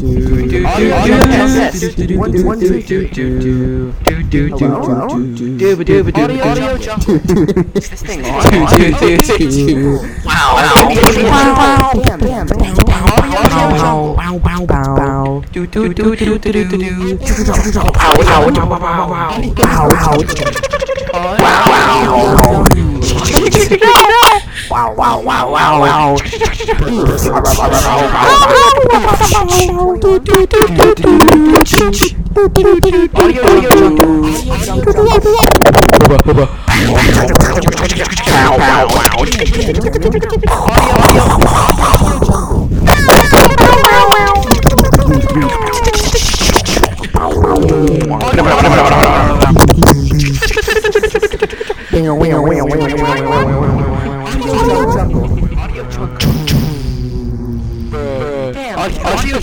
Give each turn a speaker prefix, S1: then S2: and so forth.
S1: Audio jungle. Is this thing on? Wow. Wow. Bam, bam, bam. Audio jungle. Bow, bow, bow. Do, do, do, do, do, do, do. Wow, wow, wow, wow, wow. Wow, wow. wow, wow, wow, wow, wow. Audio, audio jungle. Audio jungle. Wow, wow, wow. Audio, audio, jungle. Ha sido